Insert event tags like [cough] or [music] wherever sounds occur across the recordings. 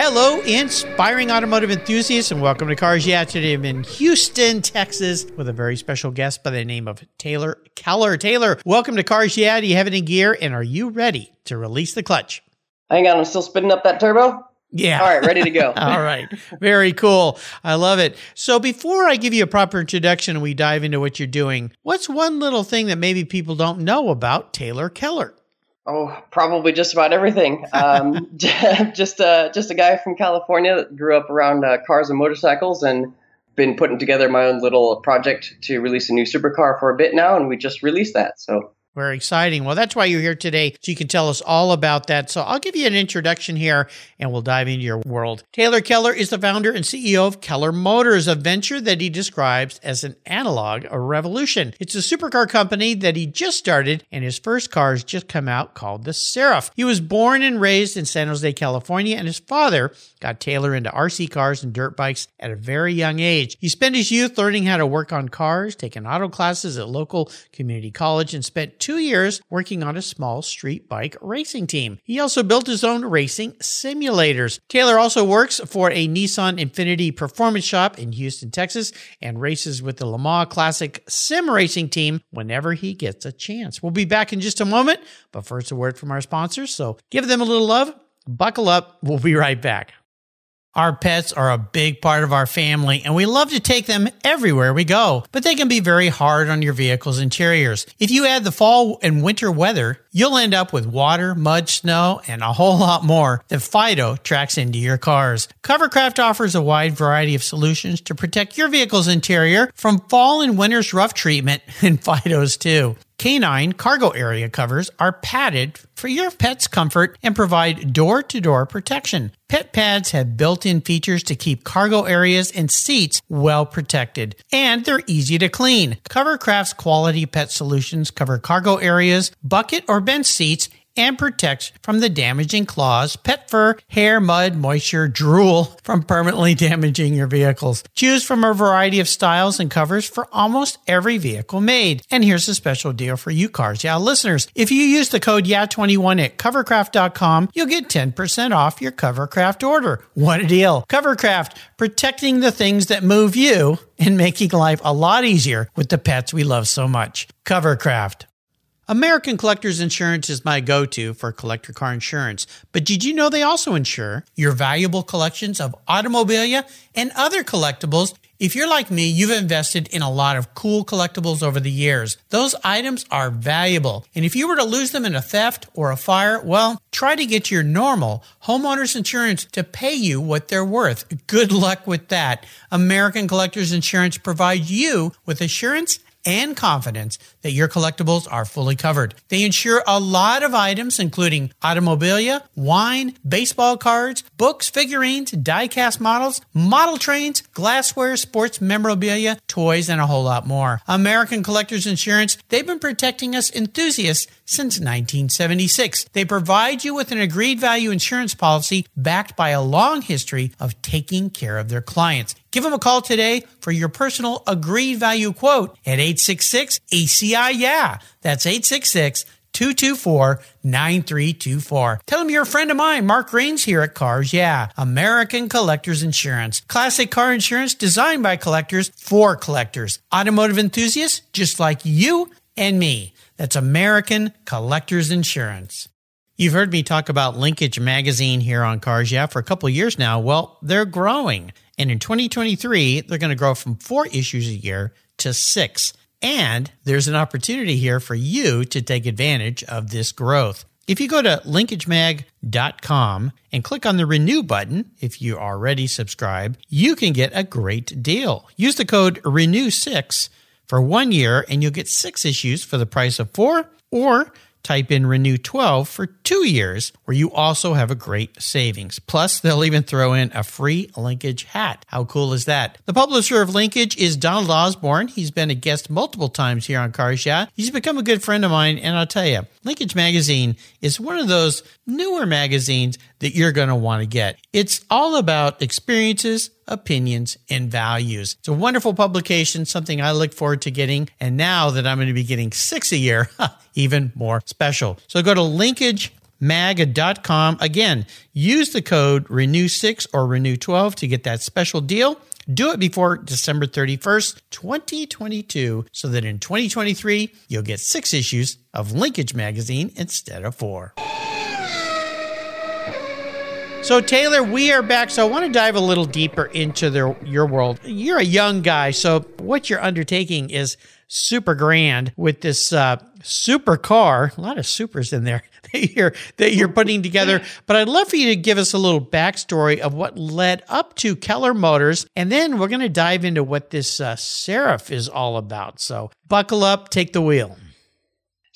Hello, inspiring automotive enthusiasts, and welcome to Cars Yeah. Today I'm in Houston, Texas, with a very special guest by the name of Taylor Keller. Taylor, welcome to Cars Yeah. Do you have any gear, and are you ready to release the clutch? Hang on, I'm still spinning up that turbo. Yeah. All right, ready to go. [laughs] All right. Very cool. I love it. So before I give you a proper introduction and we dive into what you're doing, what's one little thing that maybe people don't know about Taylor Keller? Oh, probably just about everything. Um, [laughs] [laughs] just uh, just a guy from California that grew up around uh, cars and motorcycles, and been putting together my own little project to release a new supercar for a bit now, and we just released that. So very exciting. Well, that's why you're here today, so you can tell us all about that. So I'll give you an introduction here and we'll dive into your world. Taylor Keller is the founder and CEO of Keller Motors, a venture that he describes as an analog a revolution. It's a supercar company that he just started, and his first car has just come out called the Seraph. He was born and raised in San Jose, California, and his father got Taylor into RC cars and dirt bikes at a very young age. He spent his youth learning how to work on cars, taking auto classes at local community college, and spent two years working on a small street bike racing team. He also built his own racing simulators. Taylor also works for a Nissan Infiniti performance shop in Houston, Texas, and races with the Le Mans Classic sim racing team whenever he gets a chance. We'll be back in just a moment, but first, a word from our sponsors. So give them a little love. Buckle up. We'll be right back. Our pets are a big part of our family and we love to take them everywhere we go, but they can be very hard on your vehicle's interiors. If you add the fall and winter weather, you'll end up with water, mud, snow, and a whole lot more that Fido tracks into your cars. Covercraft offers a wide variety of solutions to protect your vehicle's interior from fall and winter's rough treatment [laughs] and Fido's too. Canine cargo area covers are padded for your pet's comfort and provide door to door protection. Pet pads have built in features to keep cargo areas and seats well protected, and they're easy to clean. Covercraft's quality pet solutions cover cargo areas, bucket or bench seats, and protects from the damaging claws, pet fur, hair, mud, moisture, drool [laughs] from permanently damaging your vehicles. Choose from a variety of styles and covers for almost every vehicle made. And here's a special deal for you Cars Yeah listeners. If you use the code YEAH21 at covercraft.com, you'll get 10% off your Covercraft order. What a deal. Covercraft, protecting the things that move you and making life a lot easier with the pets we love so much. Covercraft. American Collectors Insurance is my go to for collector car insurance. But did you know they also insure your valuable collections of automobilia and other collectibles? If you're like me, you've invested in a lot of cool collectibles over the years. Those items are valuable. And if you were to lose them in a theft or a fire, well, try to get your normal homeowners insurance to pay you what they're worth. Good luck with that. American Collectors Insurance provides you with assurance and confidence that your collectibles are fully covered. They insure a lot of items, including automobilia, wine, baseball cards, books, figurines, die-cast models, model trains, glassware, sports memorabilia, toys, and a whole lot more. American Collectors Insurance, they've been protecting us enthusiasts since 1976. They provide you with an agreed value insurance policy backed by a long history of taking care of their clients. Give them a call today for your personal agreed value quote at 866 ACI Yeah. That's 866 224 9324. Tell them you're a friend of mine, Mark Rains here at Cars Yeah, American Collectors Insurance. Classic car insurance designed by collectors for collectors. Automotive enthusiasts just like you and me. That's American Collectors Insurance. You've heard me talk about Linkage Magazine here on Cars Yeah for a couple years now. Well, they're growing. And in 2023, they're going to grow from four issues a year to six. And there's an opportunity here for you to take advantage of this growth. If you go to linkagemag.com and click on the renew button, if you already subscribe, you can get a great deal. Use the code renew6 for one year and you'll get six issues for the price of four or type in Renew 12 for two years, where you also have a great savings. Plus, they'll even throw in a free linkage hat. How cool is that? The publisher of Linkage is Donald Osborne. He's been a guest multiple times here on Cars Yeah. He's become a good friend of mine, and I'll tell you, Linkage Magazine is one of those newer magazines that you're going to want to get. It's all about experiences, opinions, and values. It's a wonderful publication, something I look forward to getting. And now that I'm going to be getting six a year, [laughs] even more special. So go to linkagemag.com. Again, use the code renew6 or renew12 to get that special deal. Do it before December 31st, 2022, so that in 2023, you'll get six issues of Linkage Magazine instead of four. So, Taylor, we are back. So, I want to dive a little deeper into the, your world. You're a young guy, so what you're undertaking is super grand with this uh, super car. A lot of supers in there [laughs] that you're that you're putting together. But I'd love for you to give us a little backstory of what led up to Keller Motors, and then we're going to dive into what this uh, Seraph is all about. So, buckle up, take the wheel.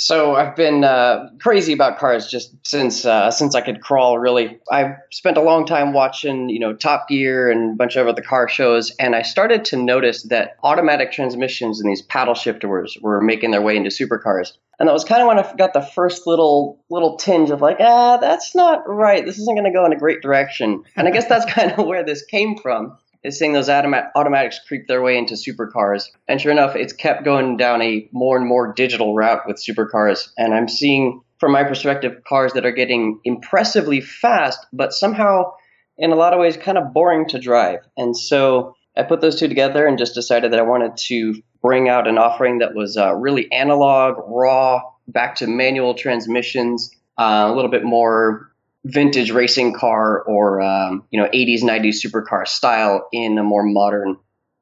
So I've been uh, crazy about cars just since uh, since I could crawl. Really, I've spent a long time watching you know Top Gear and a bunch of other car shows, and I started to notice that automatic transmissions and these paddle shifters were making their way into supercars. And that was kind of when I got the first little little tinge of like, ah, that's not right. This isn't going to go in a great direction. And I guess that's [laughs] kind of where this came from is seeing those automa- automatics creep their way into supercars. And sure enough, it's kept going down a more and more digital route with supercars. And I'm seeing, from my perspective, cars that are getting impressively fast, but somehow, in a lot of ways, kind of boring to drive. And so I put those two together and just decided that I wanted to bring out an offering that was uh, really analog, raw, back to manual transmissions, uh, a little bit more vintage racing car or um, you know 80s 90s supercar style in a more modern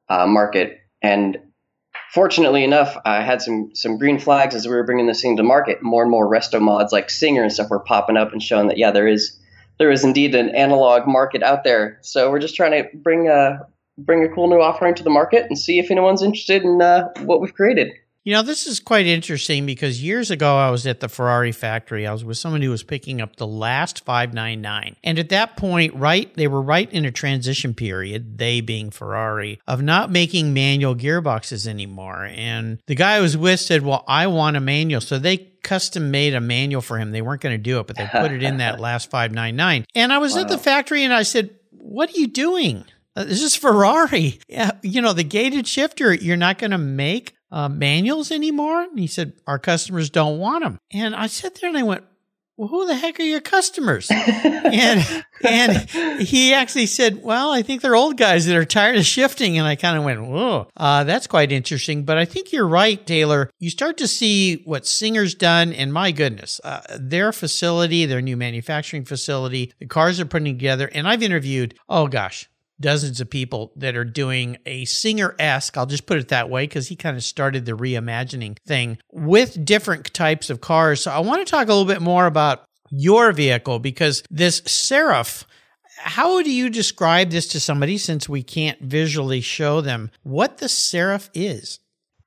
uh, market. And fortunately enough i had some some green flags as we were bringing this thing to market. More and more resto mods like singer and stuff were popping up and showing that yeah there is there is indeed an analog market out there. So we're just trying to bring a bring a cool new offering to the market and see if anyone's interested in uh, what we've created you know, this is quite interesting because years ago I was at the Ferrari factory. I was with someone who was picking up the last 599. And at that point, right, they were right in a transition period, they being Ferrari, of not making manual gearboxes anymore. And the guy I was with said, Well, I want a manual. So they custom made a manual for him. They weren't going to do it, but they put it in that [laughs] last 599. And I was wow. at the factory and I said, What are you doing? Uh, this is Ferrari. [laughs] Yeah, you know, the gated shifter, you're not going to make uh, manuals anymore? And he said, Our customers don't want them. And I sat there and I went, well, who the heck are your customers? [laughs] and and he actually said, well, I think they're old guys that are tired of shifting. And I kind of went, whoa, uh, that's quite interesting. But I think you're right, Taylor. You start to see what Singer's done, and my goodness, uh, their facility, their new manufacturing facility, the cars they're putting together. And I've interviewed, oh gosh, dozens of people that are doing a singer esque, I'll just put it that way, because he kind of started the reimagining thing with different types of cars. So I want to talk a little bit more about your vehicle because this Seraph, how do you describe this to somebody since we can't visually show them what the Seraph is?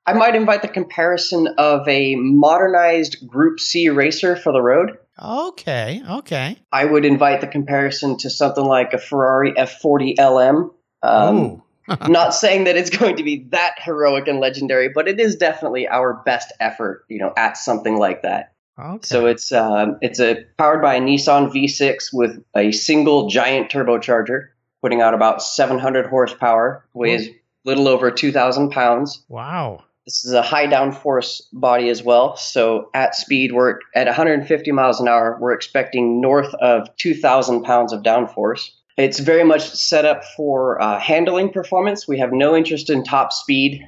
I might invite the comparison of a modernized Group C racer for the road. Okay, okay. I would invite the comparison to something like a Ferrari F40 LM. Um, [laughs] not saying that it's going to be that heroic and legendary, but it is definitely our best effort, you know, at something like that. Okay. So it's um, it's a powered by a Nissan V6 with a single giant turbocharger, putting out about 700 horsepower, weighs Ooh. little over 2,000 pounds. Wow. This is a high downforce body as well. So at speed, we're at 150 miles an hour. We're expecting north of 2,000 pounds of downforce. It's very much set up for uh, handling performance. We have no interest in top speed.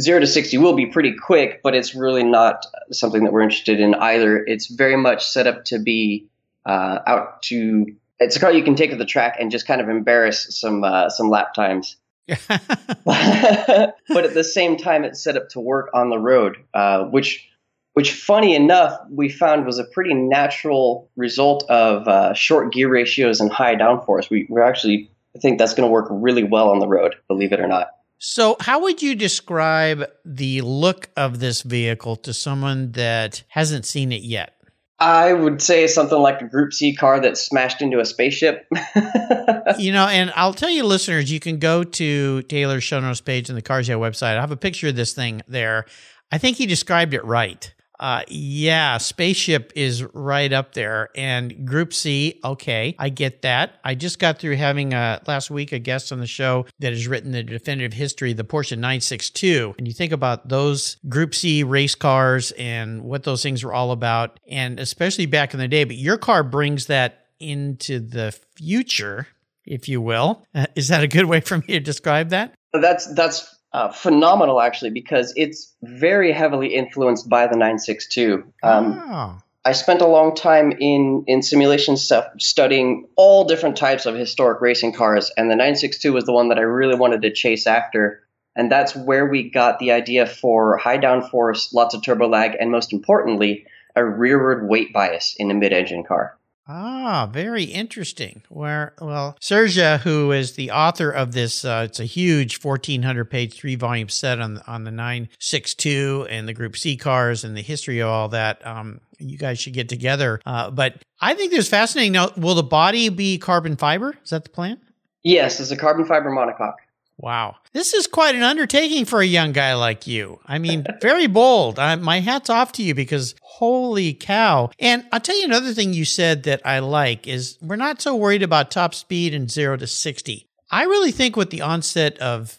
Zero to 60 will be pretty quick, but it's really not something that we're interested in either. It's very much set up to be uh, out to. It's a car you can take to the track and just kind of embarrass some uh, some lap times. [laughs] but at the same time, it's set up to work on the road, uh, which, which funny enough, we found was a pretty natural result of uh, short gear ratios and high downforce. We, we're actually, I think that's going to work really well on the road, believe it or not. So, how would you describe the look of this vehicle to someone that hasn't seen it yet? I would say something like a Group C car that smashed into a spaceship. [laughs] you know, and I'll tell you, listeners, you can go to Taylor's show notes page on the Cars website. I have a picture of this thing there. I think he described it right. Uh, yeah, spaceship is right up there, and Group C. Okay, I get that. I just got through having a, last week a guest on the show that has written the definitive history the Porsche 962, and you think about those Group C race cars and what those things were all about, and especially back in the day. But your car brings that into the future, if you will. Uh, [laughs] is that a good way for me to describe that? That's that's uh, phenomenal actually because it's very heavily influenced by the 962. Um, oh. I spent a long time in in simulation stuff studying all different types of historic racing cars, and the 962 was the one that I really wanted to chase after. And that's where we got the idea for high downforce, lots of turbo lag, and most importantly, a rearward weight bias in a mid-engine car. Ah, very interesting. Where well, Sergio, who is the author of this, uh, it's a huge fourteen hundred page, three volume set on on the nine six two and the Group C cars and the history of all that. Um, you guys should get together. Uh, but I think this is fascinating. Now, will the body be carbon fiber? Is that the plan? Yes, it's a carbon fiber monocoque. Wow. This is quite an undertaking for a young guy like you. I mean, [laughs] very bold. I, my hat's off to you because holy cow. And I'll tell you another thing you said that I like is we're not so worried about top speed and zero to 60. I really think with the onset of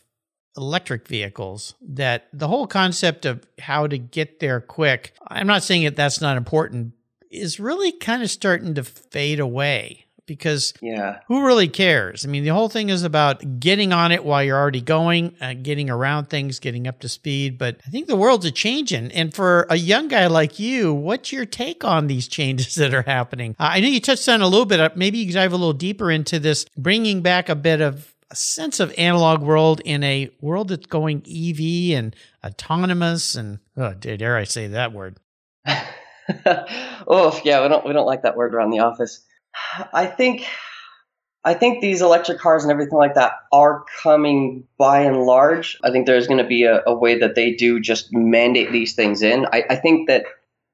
electric vehicles that the whole concept of how to get there quick, I'm not saying that that's not important, is really kind of starting to fade away because yeah. who really cares? I mean, the whole thing is about getting on it while you're already going, uh, getting around things, getting up to speed. But I think the world's a changing. And for a young guy like you, what's your take on these changes [laughs] that are happening? Uh, I know you touched on a little bit. Uh, maybe you dive a little deeper into this, bringing back a bit of a sense of analog world in a world that's going EV and autonomous and oh, dare I say that word? [laughs] oh yeah, we don't we don't like that word around the office. I think I think these electric cars and everything like that are coming by and large. I think there's going to be a, a, way that they do just mandate these things in. I, I, think that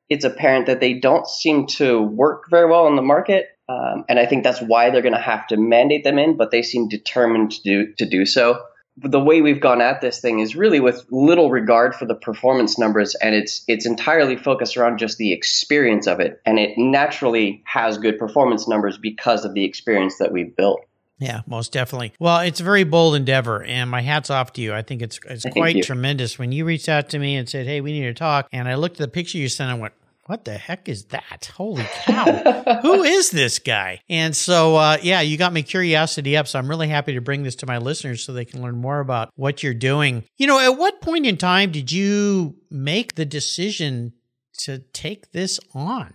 it's apparent that they don't seem to work very well in the market. Um, and I think that's why they're going to have to mandate them in, but they seem determined to do, to do so the way we've gone at this thing is really with little regard for the performance numbers and it's it's entirely focused around just the experience of it and it naturally has good performance numbers because of the experience that we've built yeah, most definitely. Well, it's a very bold endeavor, and my hat's off to you. I think it's it's quite tremendous. When you reached out to me and said, "Hey, we need to talk," and I looked at the picture you sent, and went, what the heck is that? Holy cow. Who [laughs] is this guy? And so, uh, yeah, you got my curiosity up. So I'm really happy to bring this to my listeners so they can learn more about what you're doing. You know, at what point in time did you make the decision to take this on?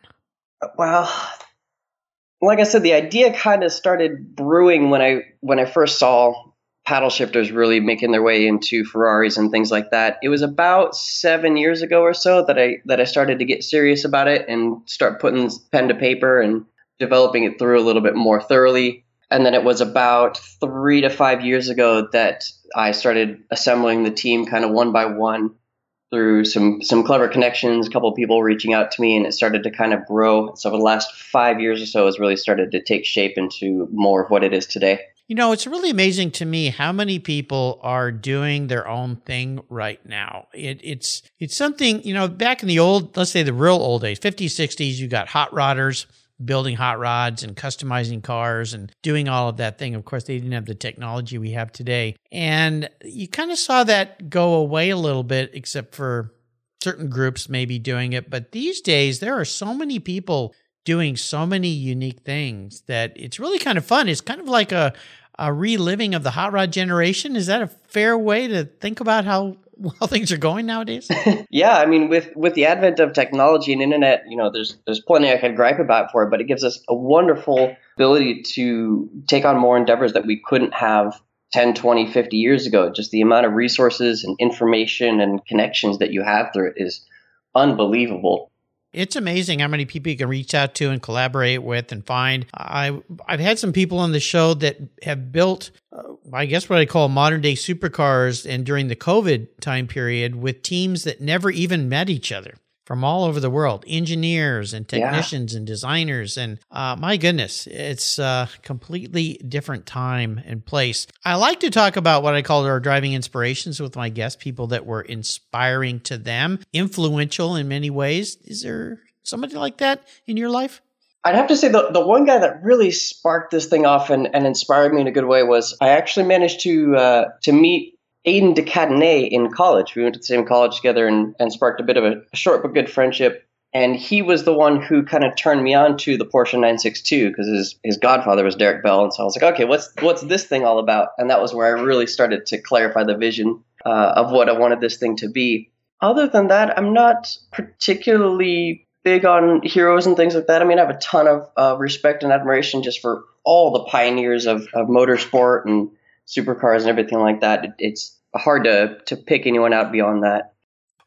Well, like I said, the idea kind of started brewing when I when I first saw paddle shifters really making their way into Ferraris and things like that. It was about seven years ago or so that I that I started to get serious about it and start putting pen to paper and developing it through a little bit more thoroughly. And then it was about three to five years ago that I started assembling the team kind of one by one through some some clever connections, a couple people reaching out to me, and it started to kind of grow. So, the last five years or so, has really started to take shape into more of what it is today. You know, it's really amazing to me how many people are doing their own thing right now. It, it's it's something, you know, back in the old, let's say the real old days, 50s, 60s, you got hot rodders building hot rods and customizing cars and doing all of that thing. Of course, they didn't have the technology we have today. And you kind of saw that go away a little bit, except for certain groups maybe doing it. But these days, there are so many people doing so many unique things that it's really kind of fun. It's kind of like a, a reliving of the hot rod generation. Is that a fair way to think about how [laughs] well things are going nowadays? [laughs] yeah, I mean, with with the advent of technology and internet, you know, there's there's plenty I could gripe about for it, but it gives us a wonderful ability to take on more endeavors that we couldn't have 10, 20, 50 years ago. Just the amount of resources and information and connections that you have through it is unbelievable. It's amazing how many people you can reach out to and collaborate with and find. I I've had some people on the show that have built, uh, I guess what I call modern day supercars, and during the COVID time period with teams that never even met each other. From all over the world engineers and technicians yeah. and designers. And uh, my goodness, it's a completely different time and place. I like to talk about what I call our driving inspirations with my guests, people that were inspiring to them, influential in many ways. Is there somebody like that in your life? I'd have to say the, the one guy that really sparked this thing off and, and inspired me in a good way was I actually managed to uh, to meet Aiden de Cadenet in college. We went to the same college together and, and sparked a bit of a, short but good friendship. And he was the one who kind of turned me on to the Porsche 962 because his, his godfather was Derek Bell. And so I was like, okay, what's what's this thing all about? And that was where I really started to clarify the vision uh, of what I wanted this thing to be. Other than that, I'm not particularly big on heroes and things like that. I mean, I have a ton of uh, respect and admiration just for all the pioneers of, of motorsport and supercars and everything like that. It, it's hard to to pick anyone out beyond that.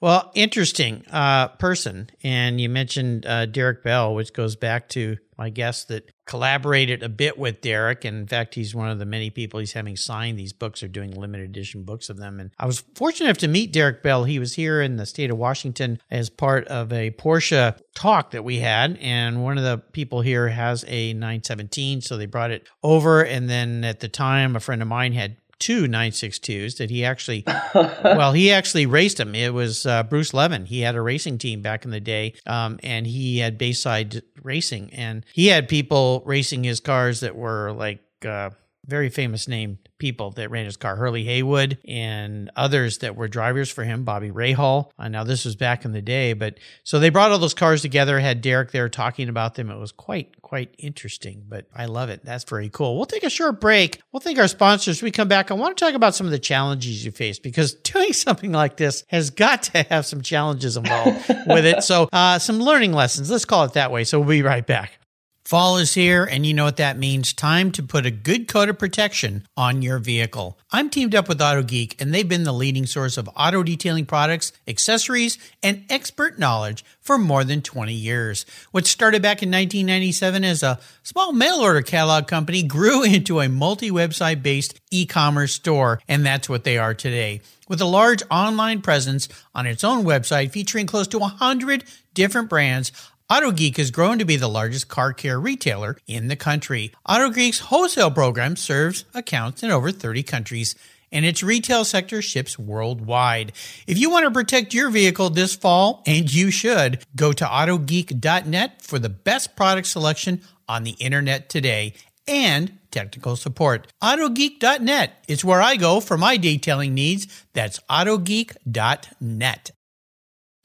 Well, interesting uh, person, and you mentioned uh, Derek Bell, which goes back to my guest that collaborated a bit with Derek. And in fact, he's one of the many people he's having sign these books or doing limited edition books of them. And I was fortunate enough to meet Derek Bell. He was here in the state of Washington as part of a Porsche talk that we had. And one of the people here has a 917. So they brought it over. And then at the time, a friend of mine had two 962s that he actually [laughs] well he actually raced them it was uh, Bruce Leven. He had a racing team back in the day um, and he had bayside racing and he had people racing his cars that were like uh, very famous name people that ran his car Hurley Haywood and others that were drivers for him, Bobby Rahal. Uh, now, this was back in the day, but so they brought all those cars together, had Derek there talking about them. It was quite, quite interesting, but I love it. That's very cool. We'll take a short break. We'll thank our sponsors. we come back, I want to talk about some of the challenges you face because [laughs] doing something like this has got to have some challenges involved with it. So, uh, some learning lessons, let's call it that way. So, we'll be right back. Fall is here, and you know what that means. Time to put a good coat of protection on your vehicle. I'm teamed up with Auto Geek, and they've been the leading source of auto detailing products, accessories, and expert knowledge for more than 20 years. What started back in 1997 as a small mail order catalog company grew [laughs] into a multi website based e commerce store, and that's what they are today. With a large online presence on its own website featuring close to 100 different brands, AutoGeek has grown to be the largest car care retailer in the country. AutoGeek's wholesale program serves accounts in over 30 countries and its retail sector ships worldwide. If you want to protect your vehicle this fall, and you should, go to autogeek.net for the best product selection on the internet today and technical support. Autogeek.net is where I go for my detailing needs. That's autogeek.net.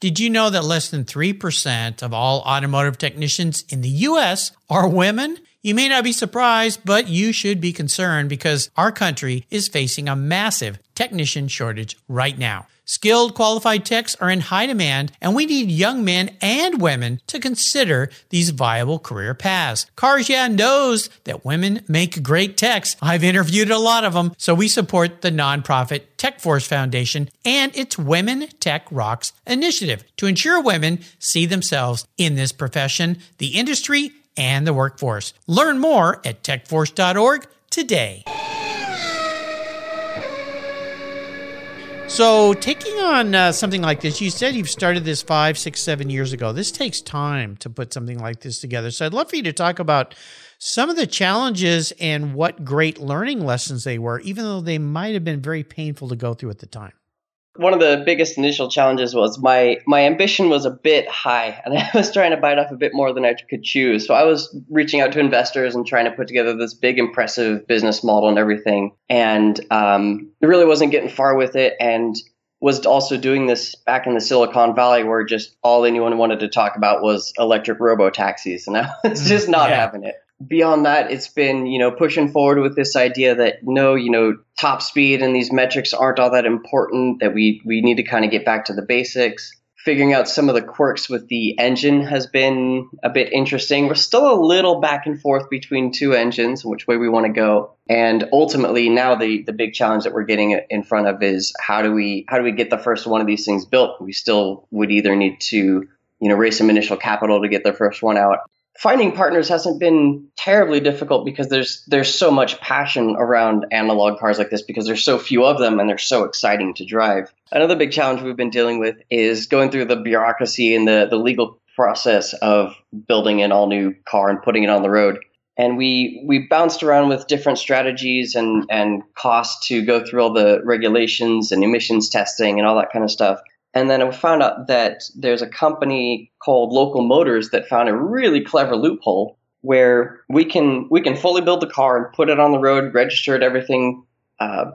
Did you know that less than 3% of all automotive technicians in the US are women? You may not be surprised, but you should be concerned because our country is facing a massive technician shortage right now. Skilled, qualified techs are in high demand, and we need young men and women to consider these viable career paths. Cars Yeah knows that women make great techs. I've interviewed a lot of them, so we support the nonprofit Tech Force Foundation and its Women Tech Rocks initiative to ensure women see themselves in this profession, the industry, and the workforce. Learn more at techforce.org today. So, taking on uh, something like this, you said you've started this five, six, seven years ago. This takes time to put something like this together. So, I'd love for you to talk about some of the challenges and what great learning lessons they were, even though they might have been very painful to go through at the time one of the biggest initial challenges was my my ambition was a bit high and [laughs] i was trying to bite off a bit more than i could chew. So i was reaching out to investors and trying to put together this big impressive business model and everything. And um, it really wasn't getting far with it and was also doing this back in the silicon valley where just all anyone wanted to talk about was electric robo taxis and i [laughs] was just not yeah. having it beyond that, it's been, you know, pushing forward with this idea that no, you know, top speed and these metrics aren't all that important, that we, we need to kind of get back to the basics. Figuring out some of the quirks with the engine has been a bit interesting. We're still a little back and forth between two engines which way we want to go. And ultimately now the, the big challenge that we're getting in front of is how do we how do we get the first one of these things built? We still would either need to, you know, raise some initial capital to get the first one out finding partners hasn't been terribly difficult because there's there's so much passion around analog cars like this because there's so few of them and they're so exciting to drive. Another big challenge we've been dealing with is going through the bureaucracy and the, the legal process of building an all new car and putting it on the road. And we we bounced around with different strategies and, and costs to go through all the regulations and emissions testing and all that kind of stuff. And then I found out that there's a company called Local Motors that found a really clever loophole where we can we can fully build the car and put it on the road, register it, everything uh,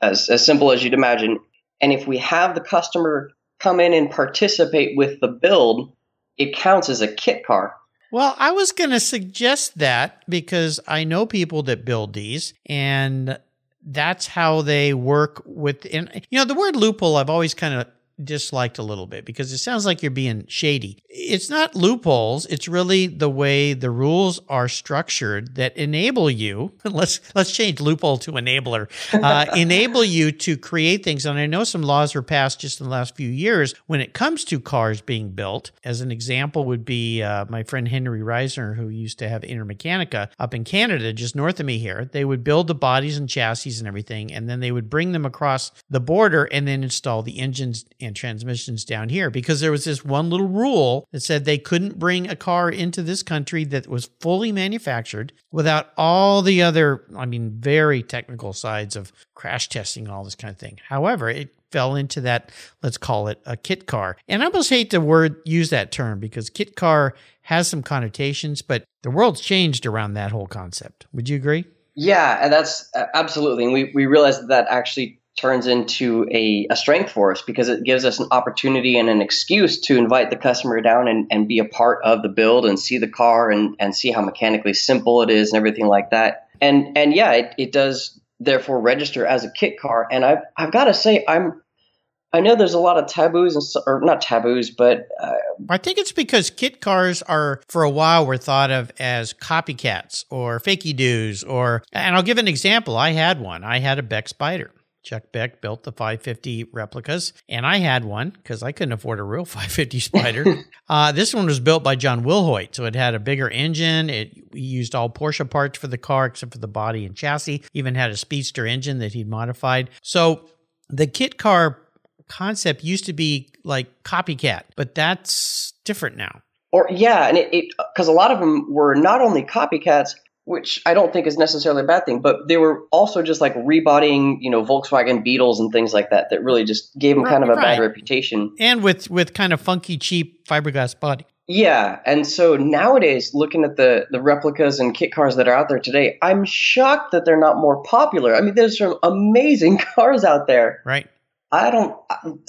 as as simple as you'd imagine. And if we have the customer come in and participate with the build, it counts as a kit car. Well, I was going to suggest that because I know people that build these and that's how they work with you know the word loophole I've always kind of disliked a little bit because it sounds like you're being shady. It's not loopholes, it's really the way the rules are structured that enable you, [laughs] let's let's change loophole to enabler, uh, [laughs] enable you to create things. And I know some laws were passed just in the last few years when it comes to cars being built. As an example would be uh, my friend Henry Reisner, who used to have Intermeccanica up in Canada, just north of me here. They would build the bodies and chassis and everything, and then they would bring them across the border and then install the engines and transmissions down here because there was this one little rule that said they couldn't bring a car into this country that was fully manufactured without all the other, I mean, very technical sides of crash testing and all this kind of thing. However, it fell into that, let's call it a kit car. And I almost hate to word use that term because kit car has some connotations, but the world's changed around that whole concept. Would you agree? Yeah, and that's uh, absolutely. And we, we realized that, that actually turns into a, a strength for us because it gives us an opportunity and an excuse to invite the customer down and, and be a part of the build and see the car and, and see how mechanically simple it is and everything like that. And and yeah, it, it does therefore register as a kit car. And I've I've got to say I'm I know there's a lot of taboos and or not taboos, but uh, I think it's because kit cars are for a while were thought of as copycats or fakey doos or and I'll give an example. I had one. I had a Beck Spider. Chuck Beck built the 550 replicas, and I had one because I couldn't afford a real [laughs] 550 Spider. [laughs] uh, this one was built by John Wilhoit, so it had a bigger engine. It used all Porsche parts for the car except for the body and chassis. Even had a speedster engine that he'd modified. So the kit car concept used to be like copycat, but that's different now. Or yeah, and it because a lot of them were not only copycats, which I don't think is necessarily a bad thing, but they were also just like rebodying, you know, Volkswagen Beetles and things like that that really just gave them right, kind of a right. bad reputation. And with with kind of funky, cheap fiberglass body. Yeah, and so nowadays, looking at the the replicas and kit cars that are out there today, I'm shocked that they're not more popular. I mean, there's some amazing [laughs] cars out there. Right. I don't.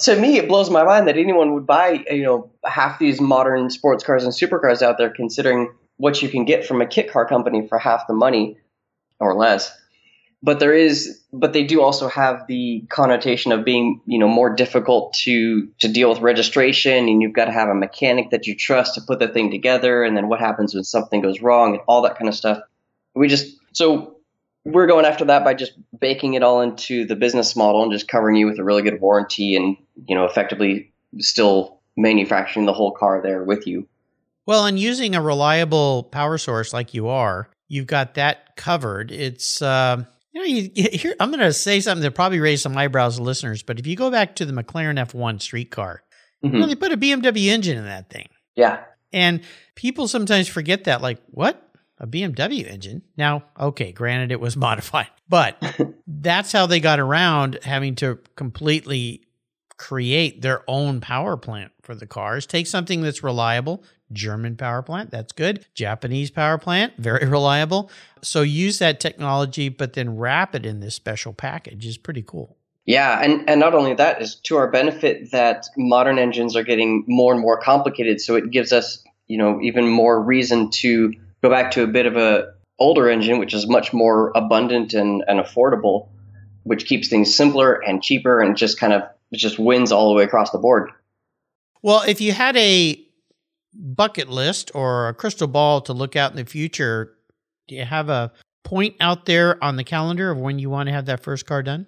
To me, it blows my mind that anyone would buy, you know, half these modern sports cars and supercars out there, considering what you can get from a kit car company for half the money or less. But there is, but they do also have the connotation of being, you know, more difficult to to deal with registration, and you've got to have a mechanic that you trust to put the thing together, and then what happens when something goes wrong, and all that kind of stuff. We just so we're going after that by just baking it all into the business model and just covering you with a really good warranty, and you know, effectively still manufacturing the whole car there with you. Well, and using a reliable power source like you are, you've got that covered. It's, uh, you know, you, you, here, I'm going to say something that probably raise some eyebrows, listeners, but if you go back to the McLaren F1 street car, mm-hmm. you know, they put a BMW engine in that thing. Yeah. And people sometimes forget that, like, what? A BMW engine? Now, okay, granted it was [laughs] modified, but [laughs] that's how they got around having to completely create their own power plant for the cars. Take something that's reliable, German power plant, that's good. Japanese power plant, very [laughs] reliable. So use that technology, but then wrap it in this special package is pretty cool. Yeah, and, and not only that is to our benefit that modern engines are getting more and more complicated. So it gives us, you know, even more reason to go back to a bit of a older engine, which is much more abundant and, and affordable, which keeps things simpler and cheaper and just kind of just wins all the way across the board. Well, if you had a bucket list or a crystal ball to look out in the future, do you have a point out there on the calendar of when you want to have that first car done?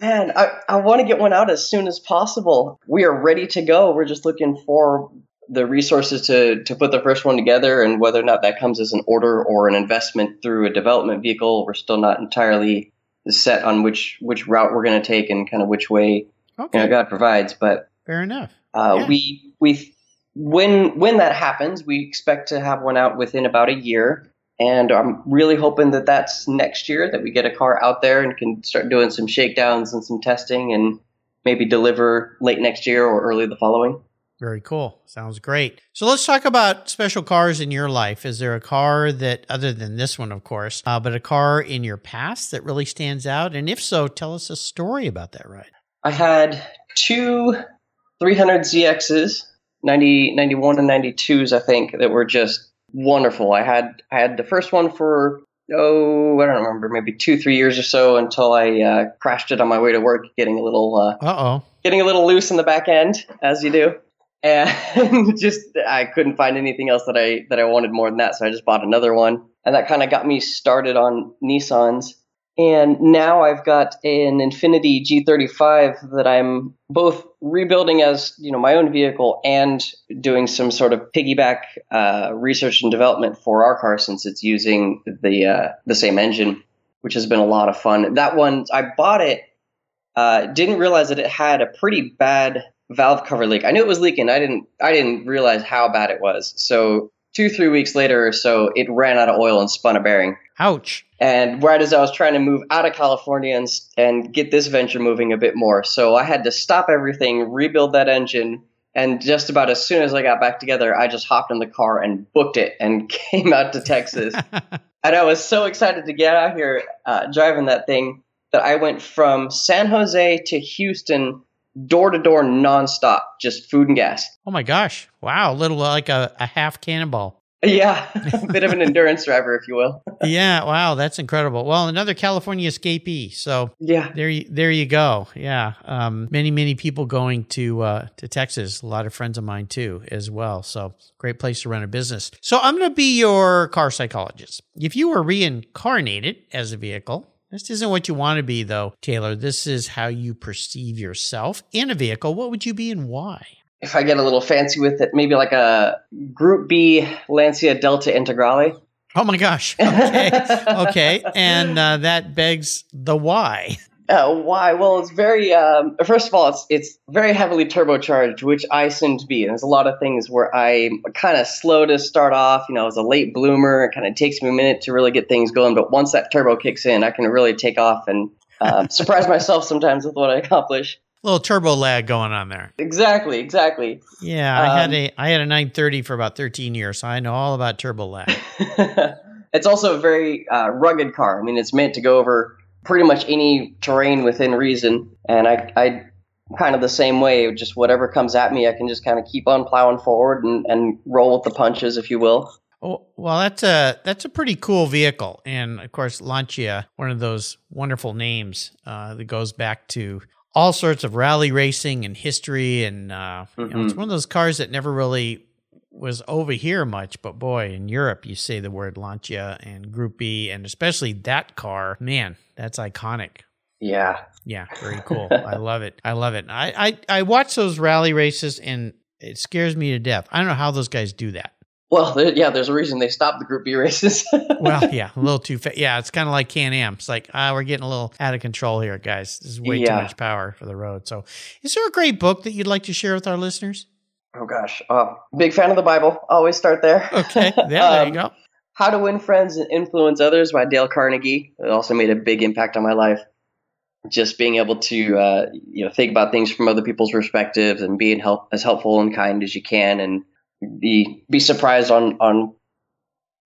Man, I, I want to get one out as soon as possible. We are ready to go. We're just looking for the resources to to put the first one together, and whether or not that comes as an order or an investment through a development vehicle, we're still not entirely set on which which route we're going to take and kind of which way Okay. you know, God provides. But Fair enough. uh, Yeah. we we when when that happens, we expect to have one out within about a year. And I'm really hoping that that's next year that we get a car out there and can start doing some shakedowns and some testing and maybe deliver late next year or early the following. Very cool. Sounds great. So let's talk about special cars in your life. Is there a car that, other than this one, of course, uh, but a car in your past that really stands out? And if so, tell us a story about that ride. I had two 300ZXs, 90, 91 and 92s, I think, that were just wonderful. I had I had the first one for oh I don't remember maybe two three years or so until I uh, crashed it on my way to work, getting a little uh, Uh oh. getting a little loose in the back end as you do, and [laughs] just I couldn't find anything else that I that I wanted more than that, so I just bought another one, and that kind of got me started on Nissans. And now I've got an Infiniti G35 that I'm both rebuilding as you know my own vehicle and doing some sort of piggyback uh, research and development for our car since it's using the uh, the same engine, which has been a lot of fun. That one I bought it, uh, didn't realize that it had a pretty bad valve cover leak. I knew it was leaking. I didn't I didn't realize how bad it was. So two three weeks later or so, it ran out of oil and spun a bearing. Ouch. And right as I was trying to move out of California and, and get this venture moving a bit more, so I had to stop everything, rebuild that engine, and just about as soon as I got back together, I just hopped in the car and booked it and [laughs] came out to Texas. [laughs] and I was so excited to get out here uh, driving that thing that I went from San Jose to Houston door to door nonstop, just food and gas. oh my gosh. Wow. A little like a, a half cannonball. Yeah, a [laughs] [laughs] bit of an endurance driver, if you will. [laughs] yeah. Wow. That's incredible. Well, another California escapee. So Yeah. there you, there you go. Yeah. Um, many, many people going to, uh, to Texas. A lot of friends of mine too, as well. So great place to run a business. So I'm going to be your car psychologist. If you were reincarnated as a vehicle, this isn't what you want to be though, Taylor. This is how you perceive yourself in a vehicle. What would you be and why? If I get a little fancy with it, maybe like a Group B Lancia Delta Integrale. Oh my gosh. Okay. [laughs] okay. And uh, that begs the why. Uh, why? Well, it's very. Um, first of all, it's it's very heavily turbocharged, which I seem to be. And there's a lot of things where I'm kind of slow to start off. You know, as a late bloomer, it kind of takes me a minute to really get things going. But once that turbo kicks in, I can really take off and um, [laughs] surprise myself sometimes with what I accomplish. little turbo lag going on there. Exactly, exactly. Yeah, I had Um, a I had a 930 for about 13 years, so I know all about turbo lag. [laughs] it's also a very uh, rugged car. I mean, it's meant to go over pretty much any terrain within reason, and I, I kind of the same way. Just whatever comes at me, I can just kind of keep on plowing forward and, and roll with the punches, if you will. Oh, well, that's a that's a pretty cool vehicle, and of course, Lancia, one of those wonderful names uh, that goes back to all sorts of rally racing and history, and uh, you know, it's Mhm. one of those cars that never really was over here much, but boy, in Europe, you say the word Lancia and Group B, and especially that car, man, that's iconic. Yeah, Yeah, very cool. I [laughs] love it. I love it. I, I I watch those rally races, and it scares me to death. I don't know how those guys do that. well, there, yeah. There's a reason they stopped the Group B races. [laughs] Well, yeah, a little too fast. Yeah, it's kind of like Can Am. It's like, ah, we're getting a little out of control here, guys. This is way too much power for the road. So, is there a great book that you'd like to share with our listeners? Oh gosh, uh, big fan of the Bible. Always start there. Okay, [laughs] yeah, there you Um, go. How to Win Friends and Influence Others by Dale Carnegie. It also made a big impact on my life. Just being able to, uh, you know, think about things from other people's perspectives and being help as helpful and kind as you can, and be be surprised on on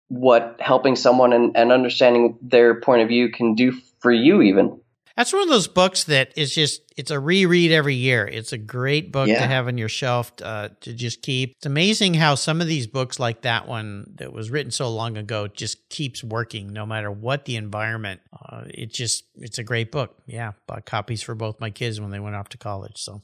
what helping someone and, and understanding their point of view can do for you. Even That's one of those books that is just, it's a reread every year. It's a great book to have on your shelf uh, to just keep. It's amazing how some of these books, like that one that was written so long ago, just keeps working no matter what the environment. Uh, it just, it's a great book. Yeah. Bought copies for both my kids when they went off to college. So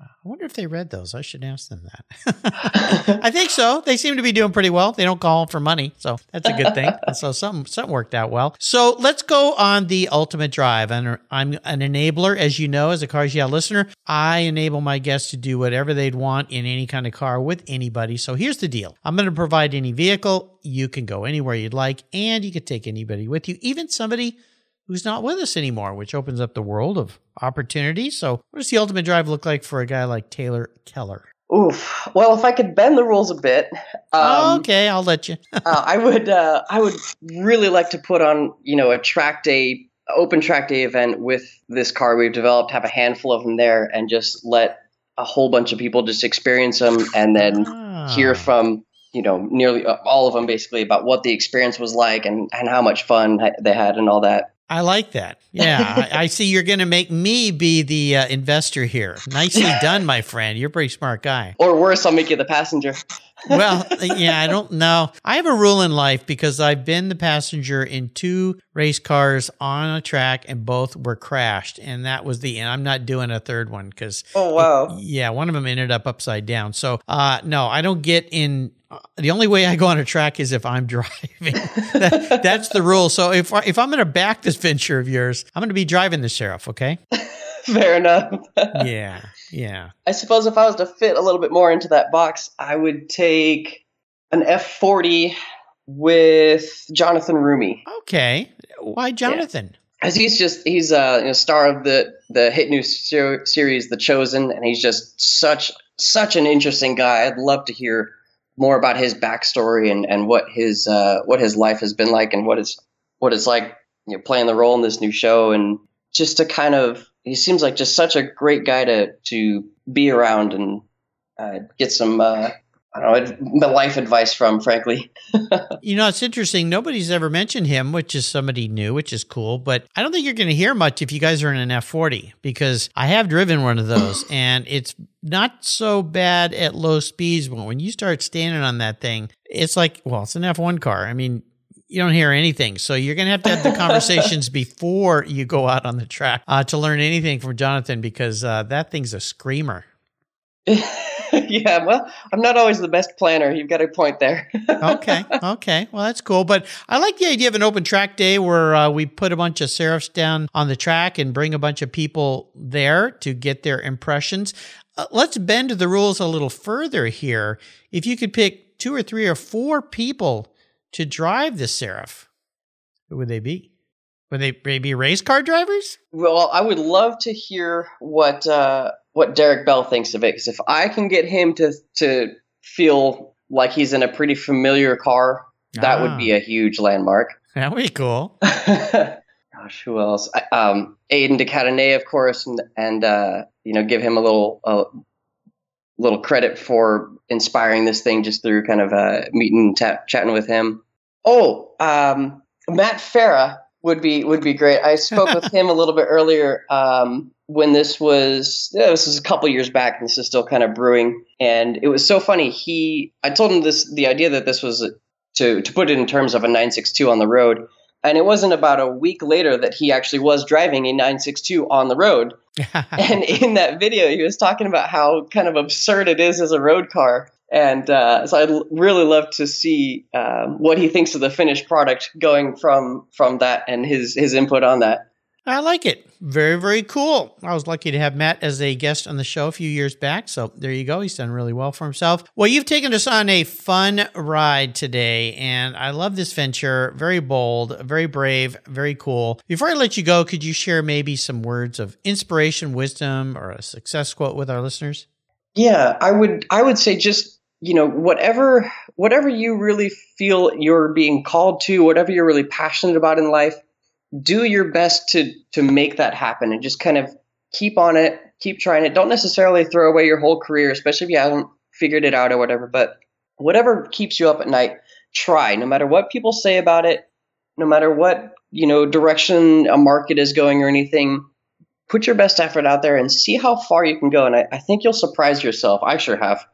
I wonder if they read those. I should ask them that. [laughs] I think so. They seem to be doing pretty well. They don't call for money, so that's a good thing. [laughs] so something something worked out well. So let's go on the ultimate drive. And I'm an enabler, as you know, as a Cars Yeah listener. I enable my guests to do whatever they'd want in any kind of car with anybody. So here's the deal: I'm going to provide any vehicle. You can go anywhere you'd like, and you can take anybody with you, even somebody who's not with us anymore, which opens up the world of opportunity. So, what does the ultimate drive look like for a guy like Taylor Keller? Oof. Well, if I could bend the rules a bit, um, okay, I'll let you. [laughs] uh, I would. Uh, I would really like to put on, you know, a track day, open track day event with this car we've developed. Have a handful of them there, and just let a whole bunch of people just experience them, and then ah. hear from you know nearly uh, all of them basically about what the experience was like and and how much fun they had and all that. I like that. Yeah, [laughs] I, I, see you're going to make me be the uh, investor here. Nicely [laughs] done, my friend. You're a pretty smart guy. Or worse, I'll make you the passenger. Well, yeah, I don't know. I have a rule in life because I've been the passenger in two race cars on a track and both were crashed. And that was the end. I'm not doing a third one because. Oh, wow. It, yeah, one of them ended up upside down. So, uh, no, I don't get in uh, the only way I go on a track is if I'm [laughs] driving. that, that's the rule. So if if I'm going to back this venture of yours, I'm going to be driving the Seraph. Okay. [laughs] [laughs] Fair enough. yeah, yeah. I suppose if I was to fit a little bit more into that box, I would take an F40 with Jonathan Roumie. Okay, why Jonathan? Because he's just he's a you know, star of the the hit new ser- series The Chosen, and he's just such such an interesting guy. I'd love to hear more about his backstory and, and what his uh, what his life has been like and what is what it's like you know, playing the role in this new show and just to kind of he seems like just such a great guy to to be around and uh, get some uh, I don't know, life advice from, frankly. [laughs] you know, it's interesting. Nobody's ever mentioned him, which is somebody new, which is cool. But I don't think you're going to hear much if you guys are in an F40 because I have driven one of those [clears throat] and it's not so bad at low speeds. But when you start standing on that thing, it's like, well, it's an F1 car. I mean, you don't hear anything. So you're going to have to have the conversations [laughs] before you go out on the track uh, to learn anything from Jonathan because uh, that thing's a screamer. [laughs] yeah, well, I'm not always the best planner. You've got a point there. [laughs] okay, okay. Well, that's cool. But I like the idea of an open track day where uh, we put a bunch of Seraphs down on the track and bring a bunch of people there to get their impressions. Uh, let's bend the rules a little further here. If you could pick two or three or four people to drive the Seraph, who would they be? Would they, they be race car drivers? Well, I would love to hear what uh, what Derek Bell thinks of it. Because if I can get him to to feel like he's in a pretty familiar car, that ah. would be ah. a huge landmark. [laughs] That would be cool. [laughs] Gosh, who else? Um, Alain de Cadenet, of course, and, and uh, you know, give him a little a little credit for inspiring this thing just through kind of uh, meeting, t- chatting with him. Oh, um, Matt Farah would be would be great. I spoke with [laughs] him a little bit earlier. Um, when this was yeah, this was a couple years back and this is still kind of brewing and it was so funny he i told him this the idea that this was to to put it in terms of a 962 on the road and it wasn't about a week later that he actually was driving a 962 on the road [laughs] and in that video he was talking about how kind of absurd it is as a road car and uh, so I'd really love to see um, what he thinks of the finished product going from from that and his his input on that. I like it. Very, very cool. I was lucky to have Matt as a guest on the show a few years back. So there you go. He's done really well for himself. Well, you've taken us on a fun ride today, and I love this venture. Very bold, very brave, very cool. Before I let you go, could you share maybe some words of inspiration, wisdom, or a success quote with our listeners? Yeah, I would I would say just you know whatever whatever you really feel you're being called to, whatever you're really passionate about in life, do your best to to make that happen and just kind of keep on it, keep trying it. Don't necessarily throw away your whole career, especially if you haven't figured it out or whatever, but whatever keeps you up at night, try no matter what people say about it, no matter what, you know, direction a market is going or anything. Put your best effort out there and see how far you can go. And I, I think you'll surprise yourself. I sure have.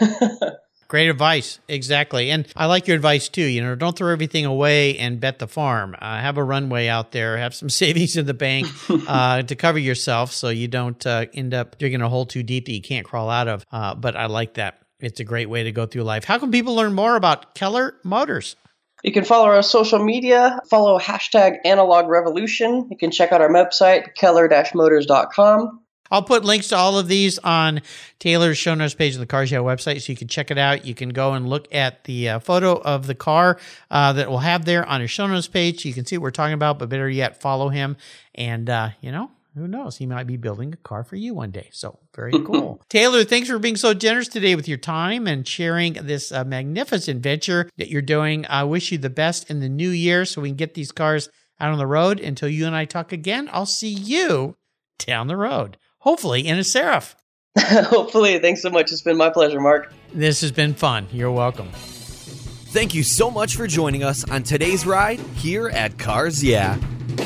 [laughs] Great advice. Exactly. And I like your advice too. You know, don't throw everything away and bet the farm. Uh, have a runway out there, have some [laughs] savings in the bank [laughs] uh, to cover yourself so you don't uh, end up digging a hole too deep that you can't crawl out of. Uh, but I like that. It's a great way to go through life. How can people learn more about Keller Motors? You can follow our social media, follow hashtag analog revolution. You can check out our website, keller-motors.com. I'll put links to all of these on Taylor's show notes page of the Cars Yeah website, so you can check it out. You can go and look at the uh, photo of the car uh, that we'll have there on his show notes page. So you can see what we're talking about, but better yet, follow him. And, uh, you know, who knows? He might be building a car for you one day. So very [laughs] cool. Taylor, thanks for being so generous today with your time and sharing this uh, magnificent venture that you're doing. I wish you the best in the new year so we can get these cars out on the road. Until you and I talk again, I'll see you down the road hopefully in a Seraph. [laughs] hopefully. Thanks so much. It's been my pleasure, Mark. This has been fun. You're welcome. Thank you so much for joining us on today's ride here at Cars Yeah.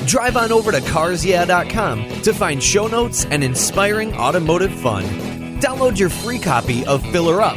Drive on over to carsyeah.com to find show notes and inspiring automotive fun. Download your free copy of Filler Up,